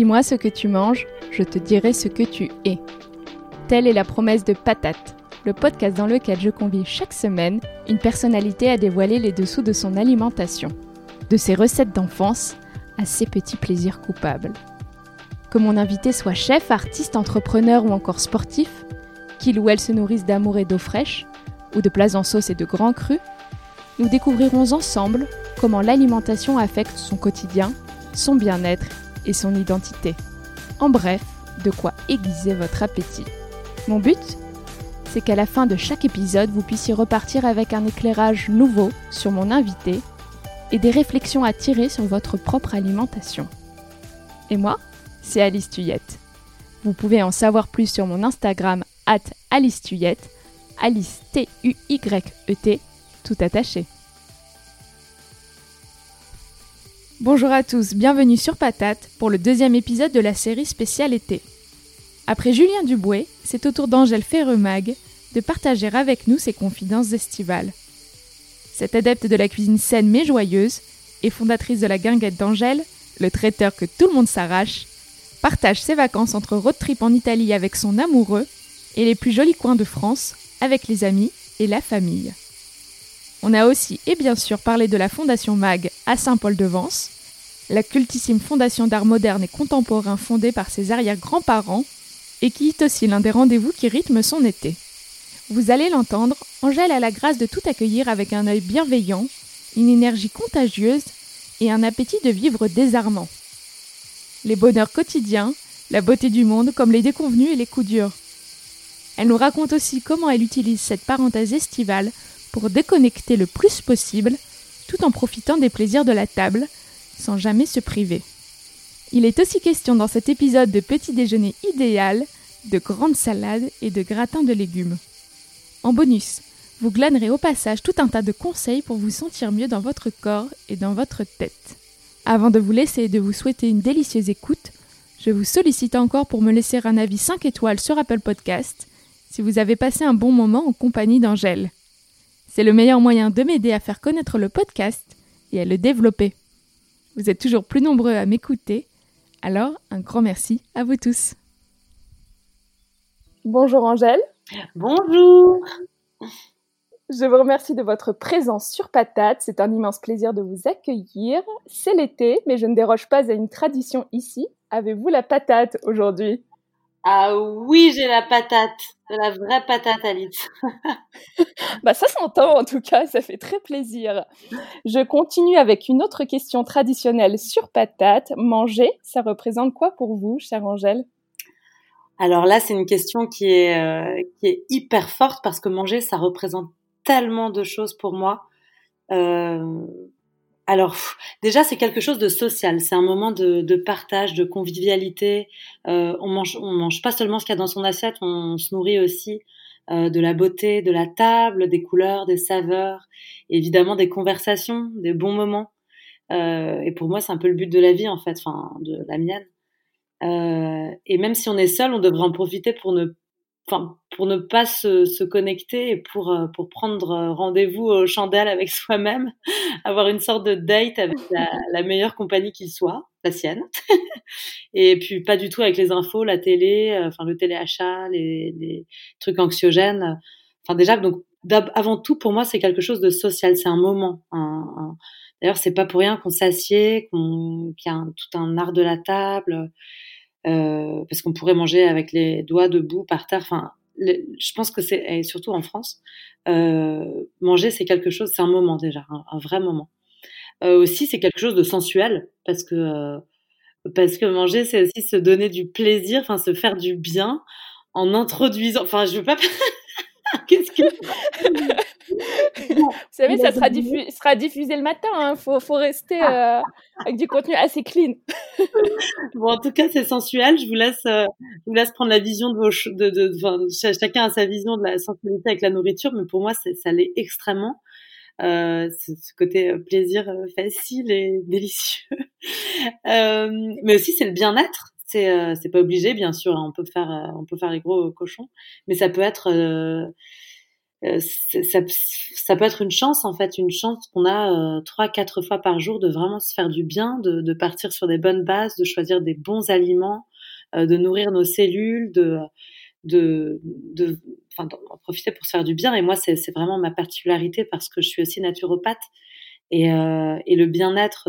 Dis-moi ce que tu manges, je te dirai ce que tu es. Telle est la promesse de Patate, le podcast dans lequel je convie chaque semaine une personnalité à dévoiler les dessous de son alimentation, de ses recettes d'enfance à ses petits plaisirs coupables. Que mon invité soit chef, artiste, entrepreneur ou encore sportif, qu'il ou elle se nourrisse d'amour et d'eau fraîche, ou de plats en sauce et de grands crus, nous découvrirons ensemble comment l'alimentation affecte son quotidien, son bien-être et son identité. En bref, de quoi aiguiser votre appétit. Mon but C'est qu'à la fin de chaque épisode, vous puissiez repartir avec un éclairage nouveau sur mon invité et des réflexions à tirer sur votre propre alimentation. Et moi, c'est Alice Tuyette. Vous pouvez en savoir plus sur mon Instagram at Alice Tuyette, Alice T-U-Y-E-T, tout attaché. Bonjour à tous, bienvenue sur Patate pour le deuxième épisode de la série spéciale été. Après Julien Dubouet, c'est au tour d'Angèle Ferremag de partager avec nous ses confidences estivales. Cette adepte de la cuisine saine mais joyeuse et fondatrice de la guinguette d'Angèle, le traiteur que tout le monde s'arrache, partage ses vacances entre road trip en Italie avec son amoureux et les plus jolis coins de France avec les amis et la famille. On a aussi et bien sûr parlé de la Fondation MAG à Saint-Paul-de-Vence, la cultissime fondation d'art moderne et contemporain fondée par ses arrière-grands-parents et qui est aussi l'un des rendez-vous qui rythme son été. Vous allez l'entendre, Angèle a la grâce de tout accueillir avec un œil bienveillant, une énergie contagieuse et un appétit de vivre désarmant. Les bonheurs quotidiens, la beauté du monde comme les déconvenus et les coups durs. Elle nous raconte aussi comment elle utilise cette parenthèse estivale pour déconnecter le plus possible tout en profitant des plaisirs de la table sans jamais se priver. Il est aussi question dans cet épisode de petit déjeuner idéal, de grandes salades et de gratins de légumes. En bonus, vous glanerez au passage tout un tas de conseils pour vous sentir mieux dans votre corps et dans votre tête. Avant de vous laisser et de vous souhaiter une délicieuse écoute, je vous sollicite encore pour me laisser un avis 5 étoiles sur Apple Podcast si vous avez passé un bon moment en compagnie d'Angèle. C'est le meilleur moyen de m'aider à faire connaître le podcast et à le développer. Vous êtes toujours plus nombreux à m'écouter, alors un grand merci à vous tous. Bonjour Angèle. Bonjour. Je vous remercie de votre présence sur Patate. C'est un immense plaisir de vous accueillir. C'est l'été, mais je ne déroge pas à une tradition ici. Avez-vous la patate aujourd'hui? Ah oui, j'ai la patate, la vraie patate Alice. bah ça s'entend en tout cas, ça fait très plaisir. Je continue avec une autre question traditionnelle sur patate. Manger, ça représente quoi pour vous, chère Angèle? Alors là, c'est une question qui est euh, qui est hyper forte parce que manger, ça représente tellement de choses pour moi. Euh, alors déjà c'est quelque chose de social, c'est un moment de, partage, de convivialité. Euh, on mange, on mange pas seulement ce qu'il y a dans son assiette, on, se nourrit aussi euh, de la beauté de la table, des couleurs, des saveurs, évidemment des conversations, des bons moments. Euh, et pour moi c'est un peu le but de la vie en fait, enfin de la mienne. et même si on est seul, on devrait en profiter pour ne enfin pour ne pas se, se, connecter et pour euh, pour prendre euh, rendez-vous aux chandelles avec soi-même, avoir une sorte de date avec la, la meilleure compagnie qu'il soit, la sienne, et puis pas du tout avec les infos, la télé, euh, enfin le téléachat, les, les trucs anxiogènes. Enfin déjà donc avant tout pour moi c'est quelque chose de social, c'est un moment. Un, D'ailleurs c'est pas pour rien qu'on s'assied, qu'on qu'il y a un, tout un art de la table. Euh, parce qu'on pourrait manger avec les doigts debout par terre. Enfin, je pense que c'est surtout en France, euh, manger c'est quelque chose, c'est un moment déjà, un, vrai moment. Euh, aussi, c'est quelque chose de sensuel parce que euh, parce que manger c'est aussi se donner du plaisir, enfin se faire du bien en introduisant. Enfin, je veux pas. Qu'est-ce que Vous savez, ça sera, sera, diffusé le matin. Il hein. faut, faut, rester euh, avec du contenu assez clean. bon, en tout cas, c'est sensuel. Je vous laisse, euh, je vous laisse prendre la vision de vos, de, de, chacun a sa vision de la sensualité avec la nourriture, mais pour moi, ça l'est extrêmement. Euh, ce côté euh, plaisir facile et délicieux. mais aussi, c'est le bien-être. C'est, c'est pas obligé, bien sûr. Hein. on peut faire, on peut faire les gros cochons, mais ça peut être ça, ça, peut être une chance en fait, une chance qu'on a trois, quatre fois par jour de vraiment se faire du bien, de, de, partir sur des bonnes bases, de choisir des bons aliments, de nourrir nos cellules, de de, de, enfin, profiter pour se faire du bien. Et moi, c'est, vraiment ma particularité parce que je suis aussi naturopathe. Et, euh, et le bien-être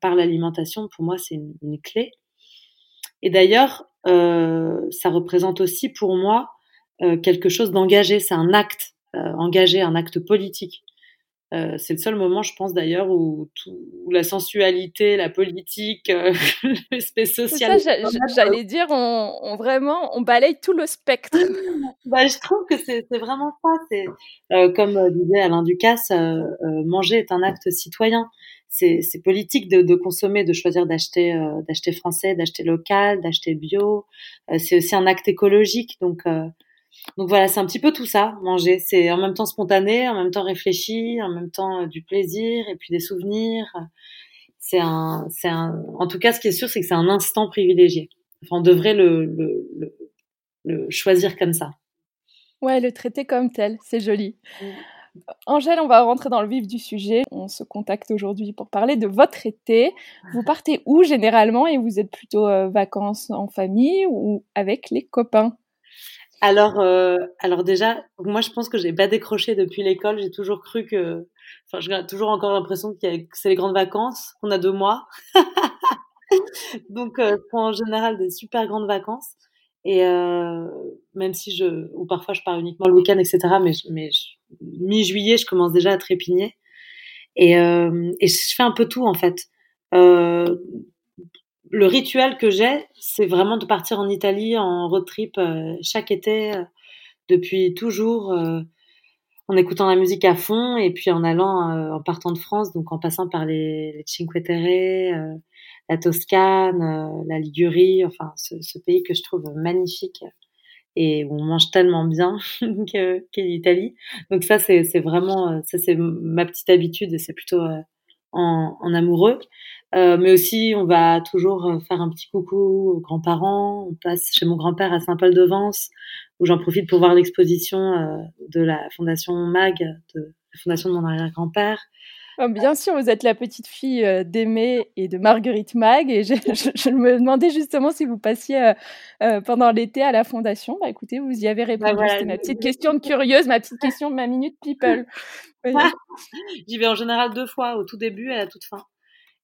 par l'alimentation, pour moi, c'est une clé. Et d'ailleurs, euh, ça représente aussi pour moi euh, quelque chose d'engagé. C'est un acte euh, engagé, un acte politique. C'est le seul moment, je pense d'ailleurs, où, où, la sensualité, la politique, euh, l'aspect social. J'allais dire, on, on, vraiment, on balaye tout le spectre. bah, je trouve que c'est vraiment ça. C'est comme disait Alain Ducasse, manger est un acte citoyen. C'est politique de, de, consommer, de choisir d'acheter d'acheter français, d'acheter local, d'acheter bio. c'est aussi un acte écologique, donc donc voilà, c'est un petit peu tout ça, manger. C'est en même temps spontané, en même temps réfléchi, en même temps euh, du plaisir et puis des souvenirs. C'est un, c'est un, en tout cas, ce qui est sûr, c'est que c'est un instant privilégié. Enfin, on devrait le, le, le, le, choisir comme ça. Ouais, le traiter comme tel, c'est joli. Mm. Angèle, on va rentrer dans le vif du sujet. On se contacte aujourd'hui pour parler de votre été. Vous partez où généralement et vous êtes plutôt euh, vacances en famille ou avec les copains? Alors, euh, alors déjà, moi, je pense que j'ai pas décroché depuis l'école. J'ai toujours cru que, enfin, j'ai toujours encore l'impression que c'est les grandes vacances, qu'on a deux mois. Donc, euh, en général des super grandes vacances. Et euh, même si je, ou parfois je pars uniquement le week-end, etc. Mais, mais mi-juillet, je commence déjà à trépigner. Et, euh, et je fais un peu tout en fait. Euh, le rituel que j'ai, c'est vraiment de partir en Italie en road trip euh, chaque été, euh, depuis toujours, euh, en écoutant la musique à fond et puis en allant, en partant de France, donc en passant par les, les Cinque Terre, la Toscane, la Ligurie, enfin ce, pays que je trouve magnifique et où on mange tellement bien qu'est l'Italie. Donc ça, c'est vraiment, ça c'est ma petite habitude et c'est plutôt en, en amoureux. Euh, mais aussi, on va toujours euh, faire un petit coucou aux grands-parents. On passe chez mon grand-père à Saint-Paul-de-Vence, où j'en profite pour voir l'exposition euh, de la Fondation MAG, de la fondation de mon arrière-grand-père. Oh, bien sûr, vous êtes la petite fille d'Aimé et de Marguerite Mag, et je, je, je, me demandais justement si vous passiez euh, pendant l'été à la fondation. Bah écoutez, vous y avez répondu. Bah, voilà, C'était ma petite question de curieuse, ma petite question de ma minute people. J'y vais en général deux fois, au tout début et à la toute fin.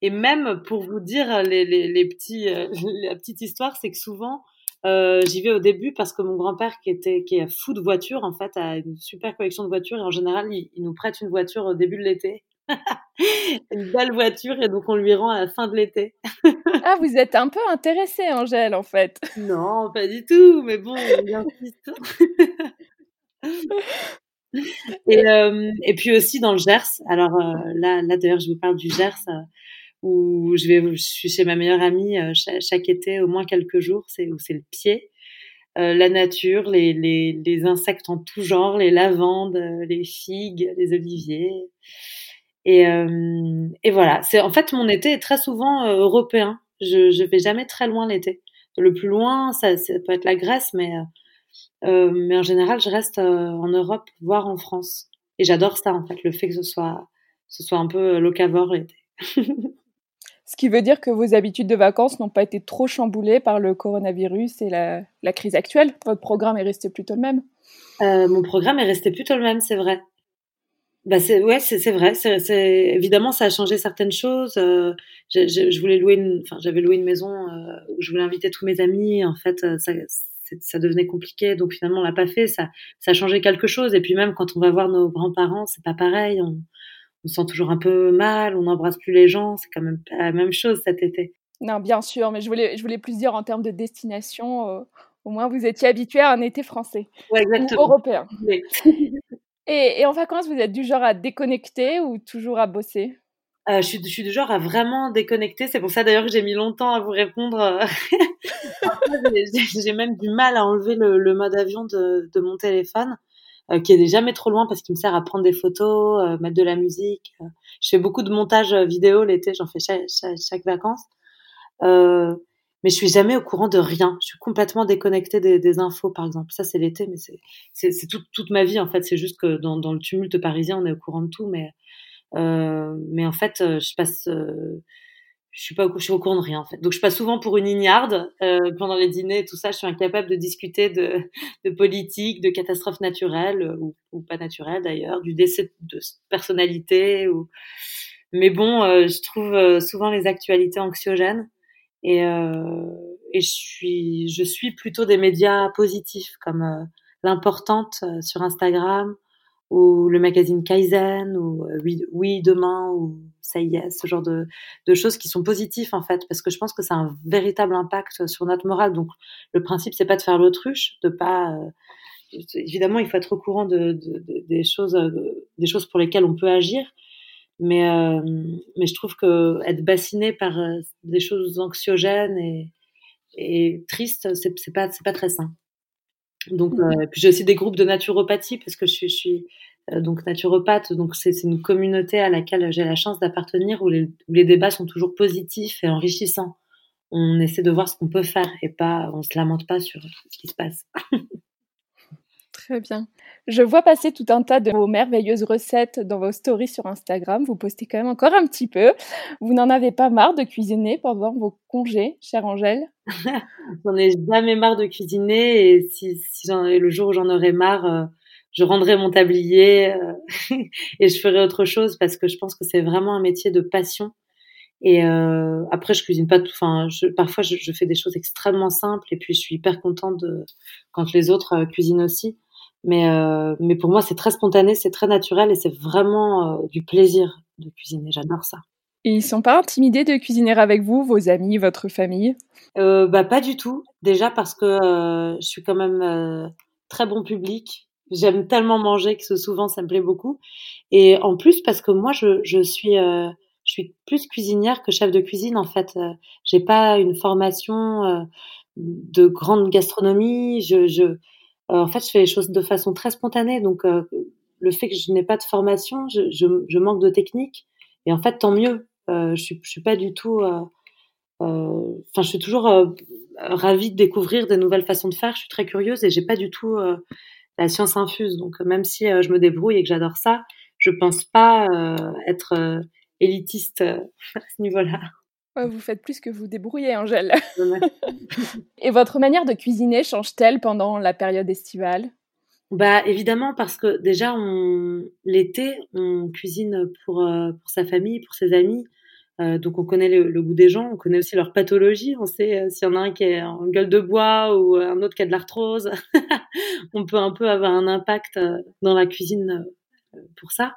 Et même pour vous dire les, les, les petits, euh, la petite histoire, c'est que souvent euh, j'y vais au début parce que mon grand-père qui était qui est fou de voitures en fait a une super collection de voitures et en général il, il nous prête une voiture au début de l'été. une belle voiture et donc on lui rend à la fin de l'été. ah, vous êtes un peu intéressée, Angèle, en fait. Non, pas du tout, mais bon, et, euh, et puis aussi dans le Gers. Alors euh, là, là d'ailleurs, je vous parle du Gers. Euh, où je vais, je suis chez ma meilleure amie euh, chaque, chaque, été au moins quelques jours, c'est où c'est le pied, la nature, les, les, les, insectes en tout genre, les lavandes, les figues, les oliviers. Et, euh, et voilà, c'est en fait mon été est très souvent euh, européen. Je je vais jamais très loin l'été. Le plus loin, ça, ça, peut être la Grèce, mais mais en général, je reste en Europe, voire en France. Et j'adore ça en fait, le fait que ce soit ce soit un peu locavore l'été. Ce qui veut dire que vos habitudes de vacances n'ont pas été trop chamboulées par le coronavirus et la, la crise actuelle. Votre programme est resté plutôt le même. Euh, mon programme est resté plutôt le même, c'est vrai. Bah c'est ouais, c'est vrai. C'est évidemment ça a changé certaines choses. Euh, je, je, je, voulais louer une, enfin j'avais loué une maison euh, où je voulais inviter tous mes amis. En fait, euh, ça, ça devenait compliqué, donc finalement on l'a pas fait. Ça, ça a changé quelque chose. Et puis même quand on va voir nos grands-parents, c'est pas pareil. On, on se sent toujours un peu mal, on n'embrasse plus les gens, c'est quand même pas la même chose cet été. Non, bien sûr, mais je voulais, je voulais plus dire en termes de destination, euh, au moins vous étiez habitué à un été français ouais, ou européen. Oui. et, et, en vacances, vous êtes du genre à déconnecter ou toujours à bosser? Euh, je, suis, je suis du genre à vraiment déconnecter. C'est pour ça d'ailleurs que j'ai mis longtemps à vous répondre. j'ai même du mal à enlever le, le mode avion de, de mon téléphone euh, qui est jamais trop loin parce qu'il me sert à prendre des photos, euh, mettre de la musique. Euh. Je fais beaucoup de montage vidéo l'été, j'en fais chaque, chaque, chaque vacances. Mais je suis jamais au courant de rien. Je suis complètement déconnectée des, infos, par exemple. Ça, c'est l'été, mais c'est toute, ma vie, en fait. C'est juste que dans, le tumulte parisien, on est au courant de tout, mais, euh, en fait, euh, je passe, euh, je suis pas au, courant de rien, en fait. Donc, je passe souvent pour une ignarde pendant les dîners, tout ça. Je suis incapable de discuter de, politique, de catastrophes naturelles ou, pas naturelles d'ailleurs, du décès de personnalité. Mais bon, je trouve souvent les actualités anxiogènes. Et, euh, et je suis, je suis plutôt des médias positifs comme euh, l'importante euh, sur Instagram ou le magazine Kaizen ou oui, oui demain ou ça y est, ce genre de, de choses qui sont positives en fait, parce que je pense que ça a un véritable impact sur notre morale. Donc le principe c'est pas de faire l'autruche, de pas évidemment il faut être au courant de, de, de des choses, des choses pour lesquelles on peut agir, mais, euh, mais je trouve que être bassiné par euh, des choses anxiogènes et, et tristes, c'est, c'est pas, c'est pas très sain. Donc, mmh. euh, puis j'ai aussi des groupes de naturopathie parce que je suis, je suis euh, donc naturopathe. Donc, c'est, c'est une communauté à laquelle j'ai la chance d'appartenir où les, où les débats sont toujours positifs et enrichissants. On essaie de voir ce qu'on peut faire et pas, on se lamente pas sur ce qui se passe. Très bien. Je vois passer tout un tas de vos merveilleuses recettes dans vos stories sur Instagram. Vous postez quand même encore un petit peu. Vous n'en avez pas marre de cuisiner pendant vos congés, chère Angèle? J'en ai jamais marre de cuisiner et si, si le jour où j'en aurai marre, euh, je rendrai mon tablier euh, et je ferai autre chose parce que je pense que c'est vraiment un métier de passion. Et euh, après, je cuisine pas tout. Enfin, je, parfois, je, je, fais des choses extrêmement simples et puis je suis hyper contente de, quand les autres cuisinent aussi. Mais, euh, mais pour moi, c'est très spontané, c'est très naturel et c'est vraiment euh, du plaisir de cuisiner. J'adore ça. Et ils sont pas intimidés de cuisiner avec vous, vos amis, votre famille? Euh, Bah pas du tout. Déjà parce que je suis quand même très bon public. J'aime tellement manger que souvent ça me plaît beaucoup. Et en plus parce que moi je, je suis je suis plus cuisinière que chef de cuisine en fait. J'ai pas une formation de grande gastronomie. Je, je en fait, je fais les choses de façon très spontanée. Donc, euh, le fait que je n'ai pas de formation, je, je, je, manque de technique. Et en fait, tant mieux. Euh, je, suis, je suis pas du tout. Enfin, je suis toujours ravie de découvrir des nouvelles façons de faire. Je suis très curieuse et j'ai pas du tout la science infuse. Donc, même si je me débrouille et que j'adore ça, je pense pas être élitiste à ce niveau-là vous faites plus que vous débrouillez, Angèle. Et votre manière de cuisiner change-t-elle pendant la période estivale? Bah évidemment parce que déjà on... l'été on cuisine pour euh, pour sa famille, pour ses amis. Euh, donc on connaît le, goût des gens, on connaît aussi leur pathologie, on sait euh, s'il y en a un qui est en gueule de bois ou un autre qui a de l'arthrose. on peut un peu avoir un impact dans la cuisine pour ça.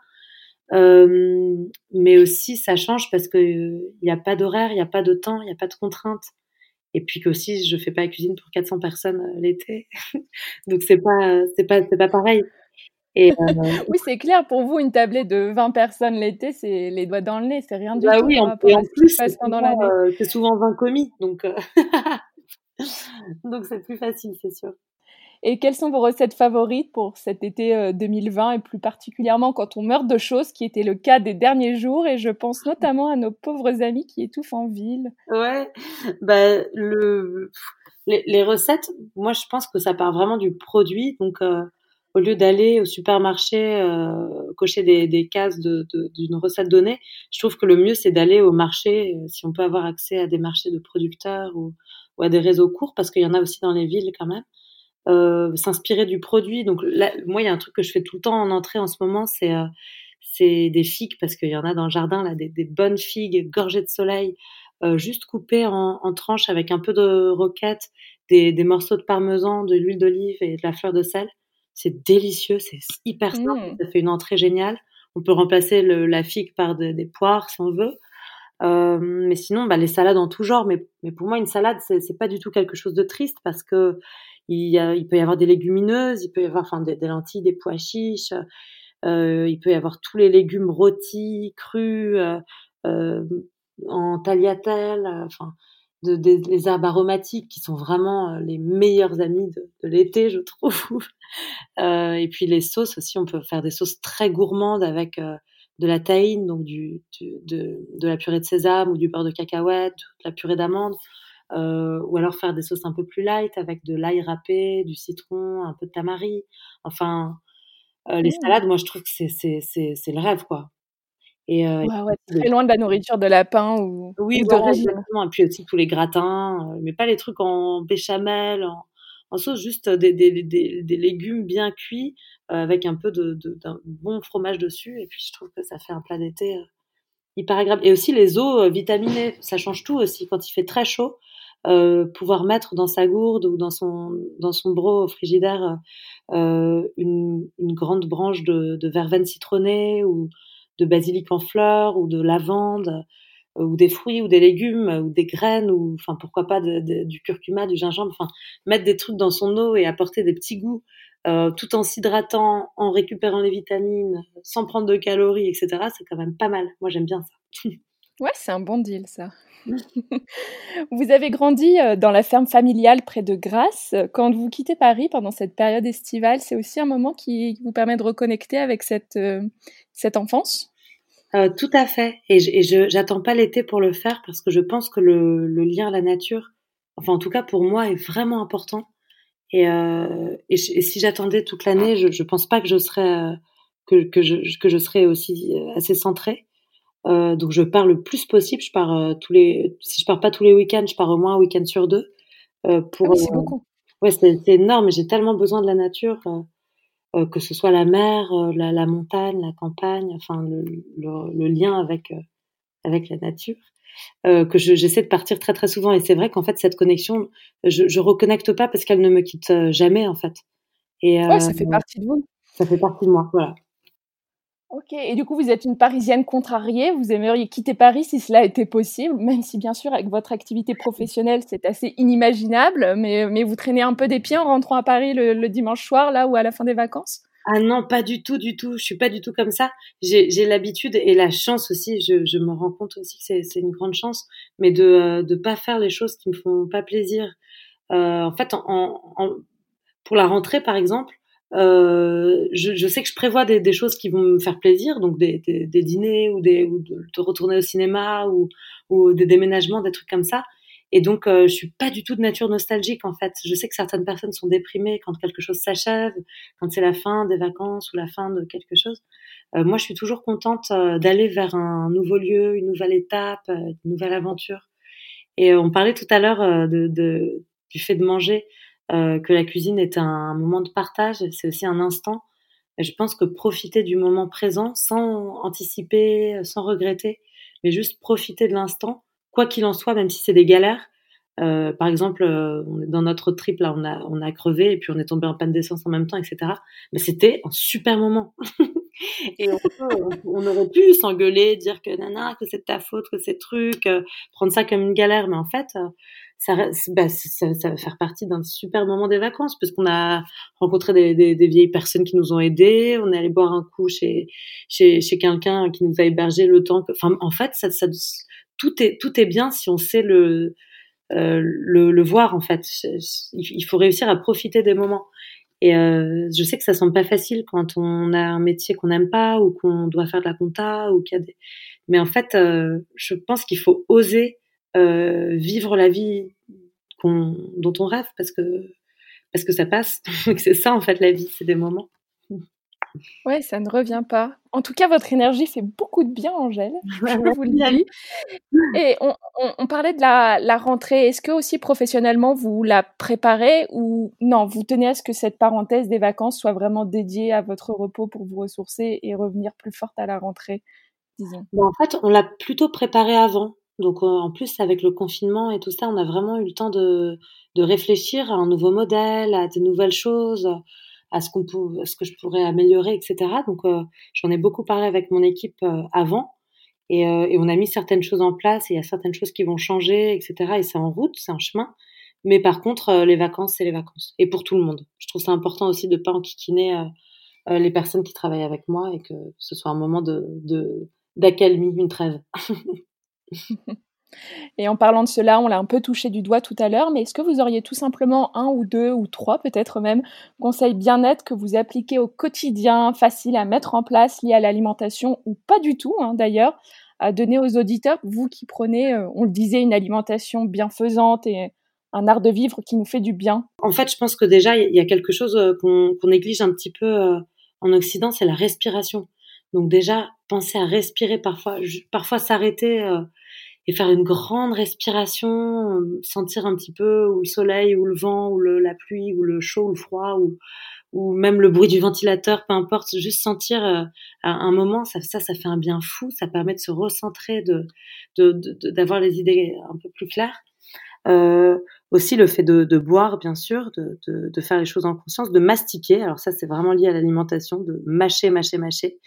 Euh, mais aussi, ça change parce que il n'y a pas d'horaire, il n'y a pas de temps, il n'y a pas de contraintes. Et puis que aussi, je fais pas la cuisine pour 400 personnes euh, l'été, donc c'est pas, c'est pas, c'est pas pareil. Et, euh... oui, c'est clair. Pour vous, une tablée de 20 personnes l'été, c'est les doigts dans le nez, c'est rien du bah tout. Oui, en, et en plus, c'est souvent, souvent 20 commis, donc donc c'est plus facile, c'est sûr. Et quelles sont vos recettes favorites pour cet été 2020 euh, et plus particulièrement quand on meurt de choses, qui était le cas des derniers jours Et je pense notamment à nos pauvres amis qui étouffent en ville? Ouais, bah, le... les, recettes, moi je pense que ça part vraiment du produit. Donc euh, au lieu d'aller au supermarché euh, cocher des, des cases d'une recette donnée, je trouve que le mieux c'est d'aller au marché, si on peut avoir accès à des marchés de producteurs ou à des réseaux courts, parce qu'il y en a aussi dans les villes quand même. Euh, s'inspirer du produit. Donc là, moi, il y a un truc que je fais tout le temps en entrée en ce moment, c'est euh, c'est des figues parce qu'il y en a dans le jardin là, des, des bonnes figues gorgées de soleil, euh, juste coupées en, en, tranches avec un peu de roquette, des, des morceaux de parmesan, de l'huile d'olive et de la fleur de sel. C'est délicieux, c'est hyper simple, mmh. ça fait une entrée géniale. On peut remplacer le, la figue par de, des poires si on veut. Euh, mais sinon, bah, les salades en tout genre. Mais, mais pour moi, une salade, c'est pas du tout quelque chose de triste parce que il, peut y avoir des légumineuses, il peut y avoir enfin des, lentilles, des pois chiches, euh, il peut y avoir tous les légumes rôtis, crus, euh, euh, en tagliatelle, enfin de, des, les herbes aromatiques qui sont vraiment les meilleurs amis de, l'été, je trouve. Et puis les sauces aussi, on peut faire des sauces très gourmandes avec de la tahine, donc du de, de, la purée de sésame ou du beurre de cacahuète, de la purée d'amande. Ou alors faire des sauces un peu plus light avec de l'ail râpé, du citron, un peu de tamari. Enfin, les mmh. salades, moi, je trouve que c'est c'est le rêve, quoi. Et ouais, ouais, très loin de la nourriture de lapin ou, oui, voilà, exactement. Et puis aussi tous les gratins, mais pas les trucs en béchamel, en, en sauce, juste des, des, des, des légumes bien cuits avec un peu de, d'un bon fromage dessus. Et puis je trouve que ça fait un plat d'été hyper agréable. Et aussi les eaux vitaminées, ça change tout aussi. Quand il fait très chaud, euh, pouvoir mettre dans sa gourde ou dans son dans son bro frigidaire euh, une, une, grande branche de, de verveine citronnée ou de basilic en fleurs ou de lavande euh, ou des fruits ou des légumes ou des graines ou enfin pourquoi pas du curcuma, du gingembre, enfin mettre des trucs dans son eau et apporter des petits goûts euh, tout en s'hydratant, en récupérant les vitamines, sans prendre de calories, etc. C'est quand même pas mal. Moi j'aime bien ça. ouais, c'est un bon deal ça. vous avez grandi euh, dans la ferme familiale près de Grasse. Quand vous quittez Paris pendant cette période estivale, c'est aussi un moment qui vous permet de reconnecter avec cette, euh, cette enfance? Euh, Tout à fait. Et je j'attends pas l'été pour le faire parce que je pense que le, le, lien à la nature, enfin en tout cas pour moi, est vraiment important. Et, et, si j'attendais toute l'année, je, je pense pas que je serais que, que, je, que je serais aussi assez centrée. Euh, donc je pars le plus possible. Je pars euh, tous les, si je pars pas tous les week-ends, je pars au moins un week-end sur deux. Euh, pour, ah oui, c'est beaucoup. Ouais, c'est énorme. J'ai tellement besoin de la nature, que ce soit la mer, la, la, montagne, la campagne, enfin le, le, le lien avec avec la nature. que j'essaie de partir très très souvent et c'est vrai qu'en fait cette connexion je, je reconnecte pas parce qu'elle ne me quitte jamais en fait et ouais, ça fait partie de vous ça fait partie de moi voilà Ok, et du coup, vous êtes une Parisienne contrariée, vous aimeriez quitter Paris si cela était possible, même si bien sûr, avec votre activité professionnelle, c'est assez inimaginable, mais, mais vous traînez un peu des pieds en rentrant à Paris le, dimanche soir, là, ou à la fin des vacances? Ah non, pas du tout, du tout, je suis pas du tout comme ça. J'ai l'habitude et la chance aussi, je, je me rends compte aussi que c'est une grande chance, mais de ne pas faire les choses qui me font pas plaisir. Euh, en fait, en, en, pour la rentrée, par exemple, euh, je, je, sais que je prévois des, des, choses qui vont me faire plaisir, donc des, des, des dîners ou, des, ou de, retourner au cinéma ou, ou, des déménagements, des trucs comme ça. Et donc, euh, je suis pas du tout de nature nostalgique en fait. Je sais que certaines personnes sont déprimées quand quelque chose s'achève, quand c'est la fin des vacances ou la fin de quelque chose. Euh, moi, je suis toujours contente euh, d'aller vers un nouveau lieu, une nouvelle étape, euh, une nouvelle aventure. Et on parlait tout à l'heure de, de, du fait de manger. Euh, que la cuisine est un moment de partage, c'est aussi un instant. Je pense que profiter du moment présent sans anticiper, sans regretter, mais juste profiter de l'instant, quoi qu'il en soit, même si c'est des galères. Euh, par exemple, euh, dans notre trip là, on a crevé et puis on est tombé en panne d'essence en même temps, etc. Mais c'était un super moment. et on, aurait pu s'engueuler, dire que nana, que c'est ta faute, que c'est truc, prendre ça comme une galère, mais en fait, ça, bah, ça, ça, va faire partie d'un super moment des vacances, parce qu'on a rencontré des, des, des, vieilles personnes qui nous ont aidés, on est allé boire un coup chez, chez, chez quelqu'un qui nous a hébergé le temps que, enfin, en fait, ça, ça, tout est, tout est bien si on sait le, euh, le, le, voir, en fait. Il faut réussir à profiter des moments. Et euh, je sais que ça semble pas facile quand on a un métier qu'on n'aime pas ou qu'on doit faire de la compta ou qu'il y a des... Mais en fait, euh, je pense qu'il faut oser euh, vivre la vie dont on rêve parce que parce que ça passe. c'est ça en fait la vie, c'est des moments. Ouais, ça ne revient pas. En tout cas, votre énergie fait beaucoup de bien, Angèle. Je vous le dis. Et on, on, on parlait de la, la rentrée. Est-ce que aussi professionnellement vous la préparez ou non Vous tenez à ce que cette parenthèse des vacances soit vraiment dédiée à votre repos pour vous ressourcer et revenir plus forte à la rentrée, disons? Bon, en fait, on l'a plutôt préparé avant. Donc en plus avec le confinement et tout ça, on a vraiment eu le temps de, de réfléchir à un nouveau modèle, à de nouvelles choses, à ce qu'on ce que je pourrais améliorer, etc. Donc euh, j'en ai beaucoup parlé avec mon équipe euh, avant et, euh, et, on a mis certaines choses en place. Et il y a certaines choses qui vont changer, etc. Et c'est en route, c'est un chemin. Mais par contre, les vacances, c'est les vacances et pour tout le monde. Je trouve ça important aussi de pas enquiquiner les personnes qui travaillent avec moi et que ce soit un moment de d'accalmie, une trêve. Et en parlant de cela, on l'a un peu touché du doigt tout à l'heure, mais est-ce que vous auriez tout simplement un ou deux ou trois peut-être même conseils bien-être que vous appliquez au quotidien, faciles à mettre en place, liés à l'alimentation ou pas du tout hein, d'ailleurs, à donner aux auditeurs, vous qui prenez, euh, on le disait, une alimentation bienfaisante et un art de vivre qui nous fait du bien En fait, je pense que déjà, il y a quelque chose euh, qu'on néglige un petit peu euh, en Occident, c'est la respiration. Donc déjà, penser à respirer parfois, parfois s'arrêter et faire une grande respiration, sentir un petit peu ou le soleil, ou le vent, ou le, la pluie, ou le chaud, ou le froid, ou, ou même le bruit du ventilateur, peu importe, juste sentir euh, un moment, ça, ça, ça fait un bien fou, ça permet de se recentrer, de d'avoir de, les idées un peu plus claires. Euh, aussi le fait de, de, boire, bien sûr, de, de, faire les choses en conscience, de mastiquer. Alors ça, c'est vraiment lié à l'alimentation, de mâcher, mâcher, mâcher.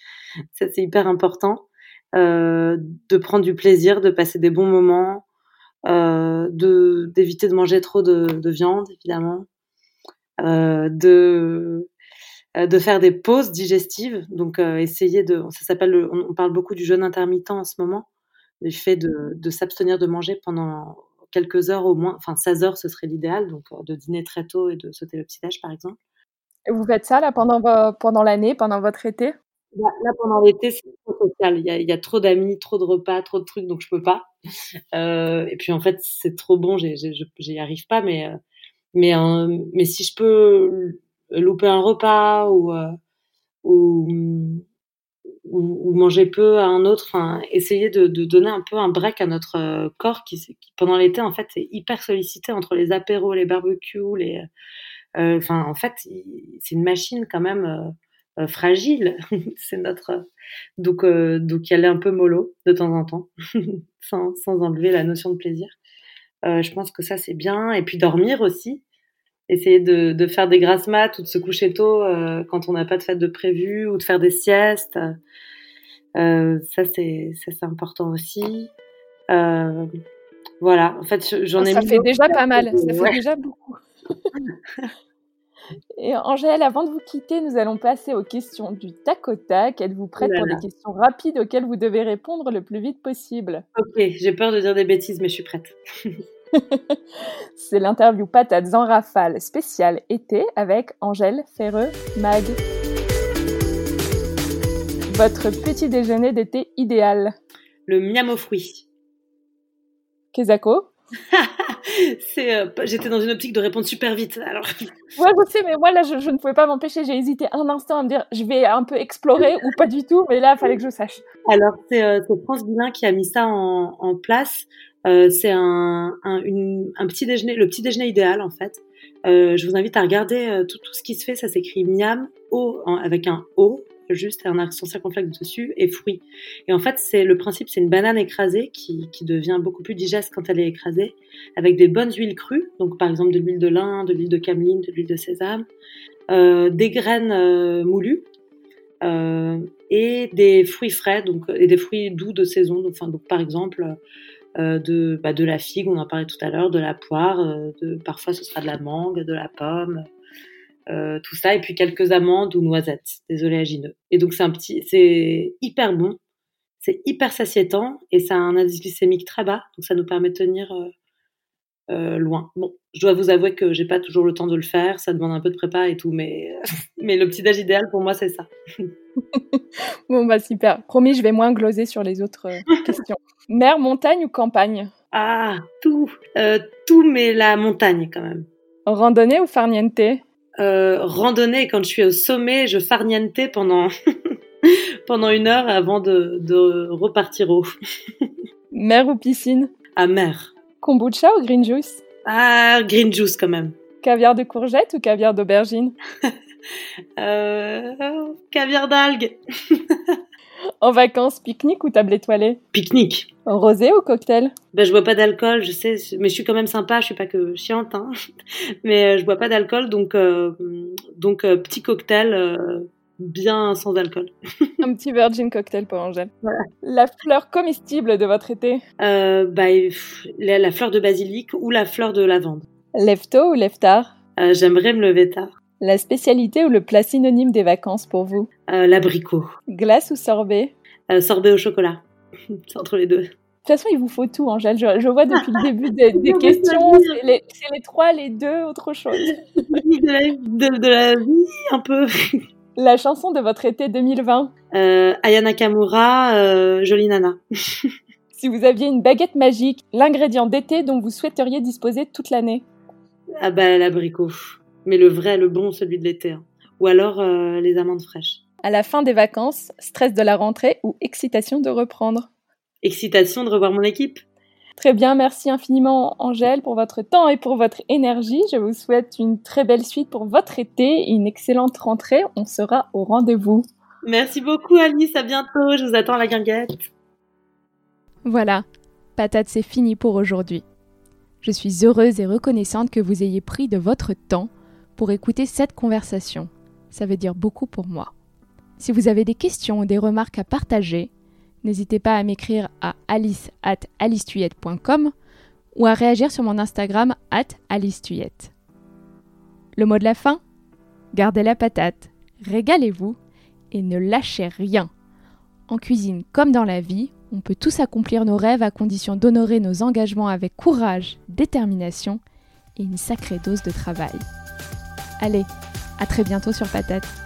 Ça, c'est hyper important. Euh, de prendre du plaisir, de passer des bons moments, euh, de d'éviter de manger trop de, de viande, évidemment, euh, de euh, de faire des pauses digestives. Donc, euh, essayer de, ça s'appelle, on, parle beaucoup du jeûne intermittent en ce moment, du fait de, de s'abstenir de manger pendant quelques heures au moins, enfin 16 heures ce serait l'idéal, donc de dîner très tôt et de sauter le petit âge par exemple. Et vous faites ça là pendant, pendant l'année, pendant votre été? Là, pendant l'été, c'est trop social. Il y a, il y a trop d'amis, trop de repas, trop de trucs, donc je peux pas. Euh, et puis en fait, c'est trop bon, j'y arrive pas, mais mais mais si je peux louper un repas ou euh, ou, ou, manger peu à un autre, enfin essayer de, de, donner un peu un break à notre euh, corps qui, pendant l'été en fait est hyper sollicité entre les apéros, les barbecues, les euh, enfin en fait c'est une machine quand même fragile, c'est notre donc donc y aller un peu mollo de temps en temps sans, sans enlever la notion de plaisir. Euh, je pense que ça c'est bien. Et puis dormir aussi essayer de, de, faire des grasses mat ou de se coucher tôt euh, quand on n'a pas de fête de prévu ou de faire des siestes. Euh, ça, c'est important aussi. Euh, voilà, en fait, j'en ai Ça fait déjà pas mal, ça fait déjà beaucoup. Et Angèle, avant de vous quitter, nous allons passer aux questions du tac au tac. Êtes-vous prête pour des questions rapides auxquelles vous devez répondre le plus vite possible? Ok, j'ai peur de dire des bêtises, mais je suis prête. C'est l'interview Patates en rafale spéciale été avec Angèle Ferreux Mag. Votre petit déjeuner d'été idéal Le miam aux fruits. Kezako euh, j'étais dans une optique de répondre super vite. Alors. Ouais, je sais, mais moi là, je, ne pouvais pas m'empêcher. J'ai hésité un instant à me dire, je vais un peu explorer ou pas du tout, mais là, il fallait que je sache. Alors, c'est, euh, France Guilin qui a mis ça en, en place. Euh, c'est un, un, une, un, petit déjeuner, le petit déjeuner idéal en fait. Euh, je vous invite à regarder euh, tout, tout, ce qui se fait. Ça s'écrit miam o avec un o juste un accent circonflexe dessus et fruits. Et en fait, c'est le principe, c'est une banane écrasée qui, qui, devient beaucoup plus digeste quand elle est écrasée, avec des bonnes huiles crues, donc par exemple de l'huile de lin, de l'huile de cameline, de l'huile de sésame, euh, des graines euh, moulues euh, et des fruits frais, donc et des fruits doux de saison. Donc, enfin, donc par exemple euh, de, bah, de la figue, on en parlait tout à l'heure, de la poire, euh, de, parfois ce sera de la mangue, de la pomme, euh, tout ça, et puis quelques amandes ou noisettes, des oléagineux. Et donc c'est un petit, c'est hyper bon, c'est hyper satiétant et ça a un indice glycémique très bas, donc ça nous permet de tenir euh, loin. Bon, je dois vous avouer que j'ai pas toujours le temps de le faire, ça demande un peu de prépa et tout, mais, mais le petit âge idéal pour moi c'est ça. bon bah super. Promis, je vais moins gloser sur les autres euh, questions. Mer, montagne ou campagne? Ah, tout, euh, tout, mais la montagne quand même. Randonnée ou farniente? Euh, Randonnée. Quand je suis au sommet, je farniente pendant pendant une heure avant de, de repartir haut. mer ou piscine? À mer. Kombucha ou green juice? Ah, green juice quand même. Caviar de courgette ou caviar d'aubergine? Euh, Caviar d'algues. en vacances, pique-nique ou table étoilée? Pique-nique. Rosé ou cocktail? Ben, Je bois pas d'alcool, je sais, mais je suis quand même sympa, je suis pas que chiante, hein. mais euh, je bois pas d'alcool, donc, euh, donc euh, petit cocktail bien sans alcool. Un petit virgin cocktail pour Angèle. Voilà. La fleur comestible de votre été euh, bah, la, la, fleur de basilic ou la fleur de lavande. Lève tôt ou lève tard euh, J'aimerais me lever tard. La spécialité ou le plat synonyme des vacances pour vous euh, L'abricot. Glace ou sorbet Sorbet au chocolat. C'est entre les deux. De toute façon, il vous faut tout, Angèle. Je, je vois depuis le début des, des questions, c'est les, les, trois, les deux, autre chose. De la, de, de la vie, un peu. La chanson de votre été 2020 euh, Aya Nakamura, euh, Jolie Nana. si vous aviez une baguette magique, l'ingrédient d'été dont vous souhaiteriez disposer toute l'année Ah bah l'abricot. Mais le vrai, le bon, celui de l'été. Hein. Ou alors euh, les amandes fraîches. À la fin des vacances, stress de la rentrée ou excitation de reprendre? Excitation de revoir mon équipe. Très bien, merci infiniment Angèle pour votre temps et pour votre énergie. Je vous souhaite une très belle suite pour votre été et une excellente rentrée. On sera au rendez-vous. Merci beaucoup Alice, à bientôt, je vous attends à la guinguette. Voilà, patate c'est fini pour aujourd'hui. Je suis heureuse et reconnaissante que vous ayez pris de votre temps pour écouter cette conversation. Ça veut dire beaucoup pour moi. Si vous avez des questions ou des remarques à partager, n'hésitez pas à m'écrire à alice at ou à réagir sur mon Instagram at alicetuyette. Le mot de la fin? Gardez la patate, régalez-vous et ne lâchez rien. En cuisine comme dans la vie, on peut tous accomplir nos rêves à condition d'honorer nos engagements avec courage, détermination et une sacrée dose de travail. Allez, à très bientôt sur Patate.